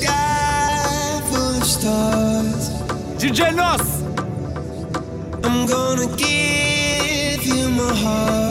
sky full of stars. DJ Nos! I'm gonna give you my heart.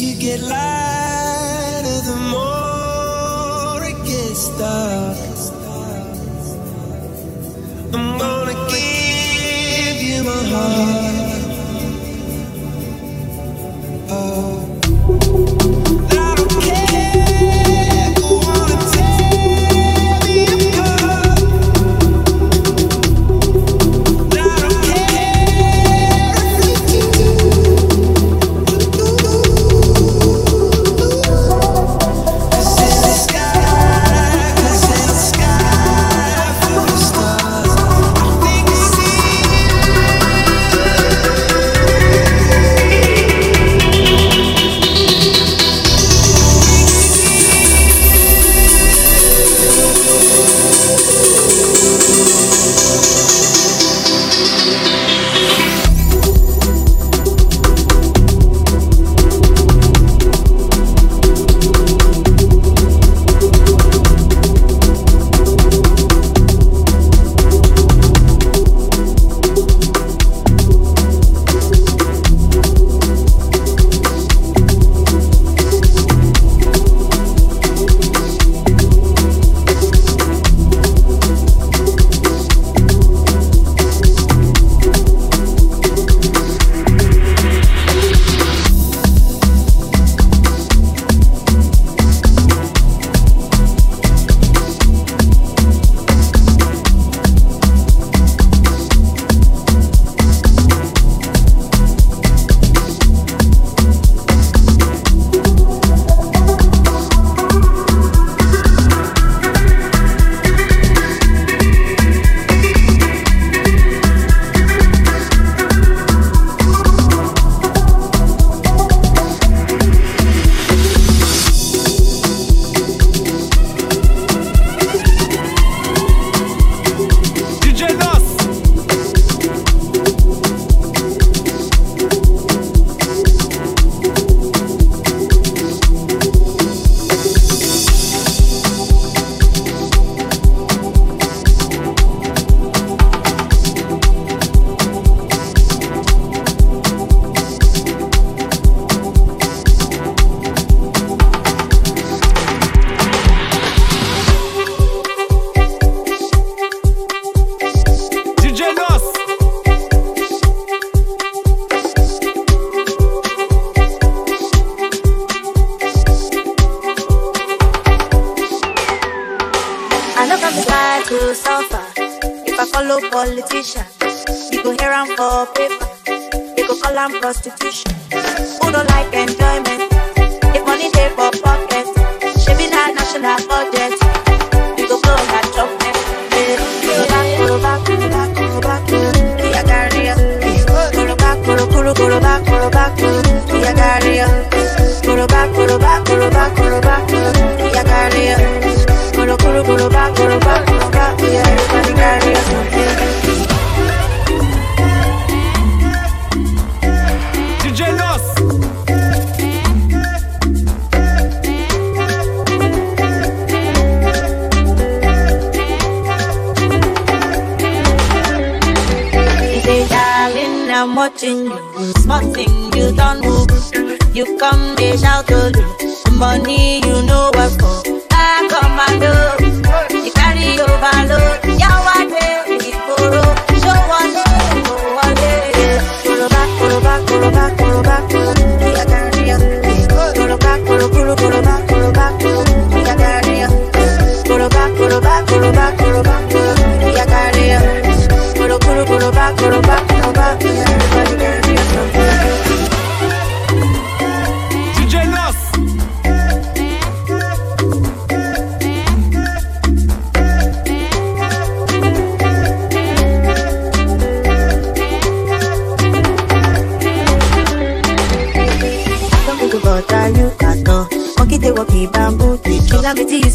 you get lighter, the more it gets dark.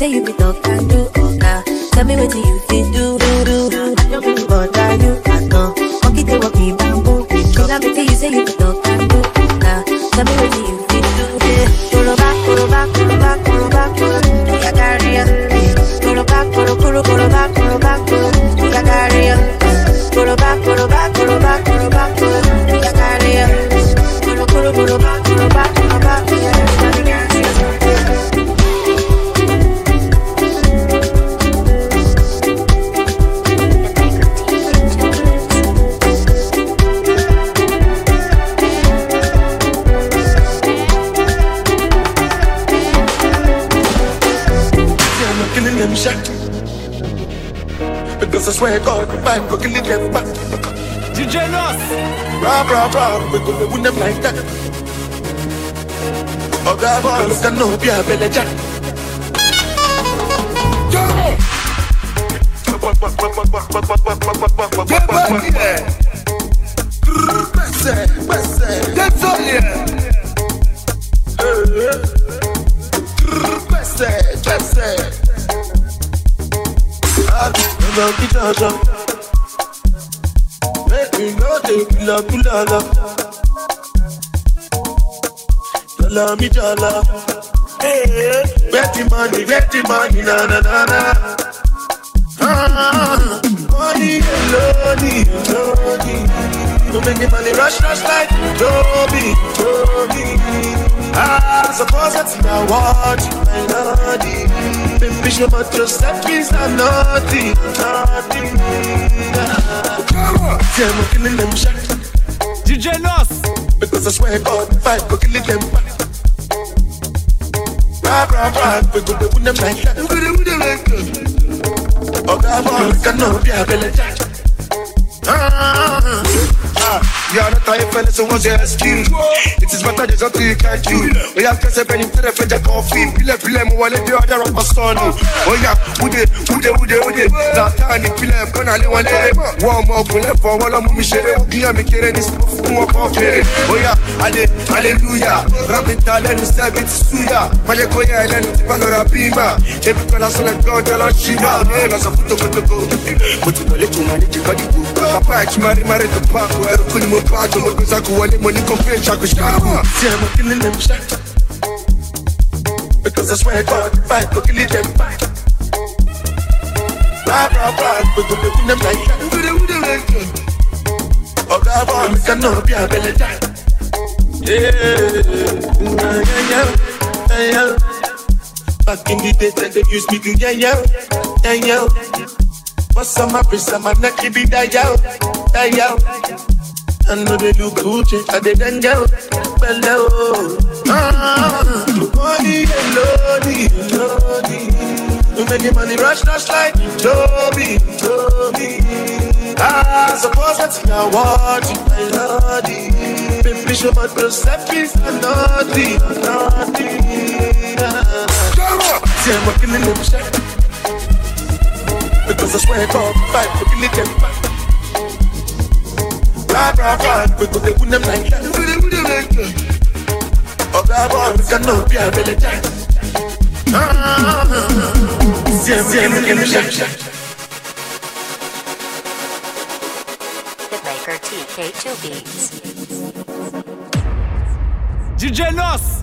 Say you be talk look, I know, be Baby, show my just that means I'm naughty, naughty. Come on, see I'm killing them shot. DJ Nos. Because I swear God, if I go kill them back. Rah, rah, rah, we go to win them like that. We go to win them like that. Oh, God, boy, we can know be a belly jack. Ah, Ah, you're not a fella, so what's your excuse? It is better there's nothing you can't. We have to say, you tell the friend, coffee, pile, pile, mo wale, the other of my son. Oh, yeah, ude, ude, ude, ude. That time, pile, gonna live one day. One more, up for one of me, share. And me, carry this one more coffee. Oh, yeah, alle, hallelujah. Rabbit, talent, step it, suya. Male, koya, elen, valora, bima. Every color, so let go, tell us, shiva. Yeah, that's a photo, photo, go. But you let you manage, you got it. Papa, you marry, marry the papa. Ero kuni mo Because I swear God, I go kill them. Rah, rah, rah, we go to win them like that. Win them like that. Oh, God, boy, can know be a belly. Yeah, yeah, yeah, yeah, yeah. Back in the days, when they used me to yeah, yeah, yeah, yeah. What's on my wrist, on my neck, it be that yo, that yo. I know they look Gucci, I they done go, bello. Ah, money, lonely, lonely. You make your money rush, rush like Toby, Toby. I suppose that's now what you my lordy. Baby, show my perceptions are naughty, naughty. See, I'm working in the shack. Because I swear God, fight for the little back. Blah, blah, blah, we go the winner like that. We the winner like that. Oh, God, boy, we cannot be a belly jack. See, I'm working in the shack. Hitmaker TK2 Beats. DJ Nos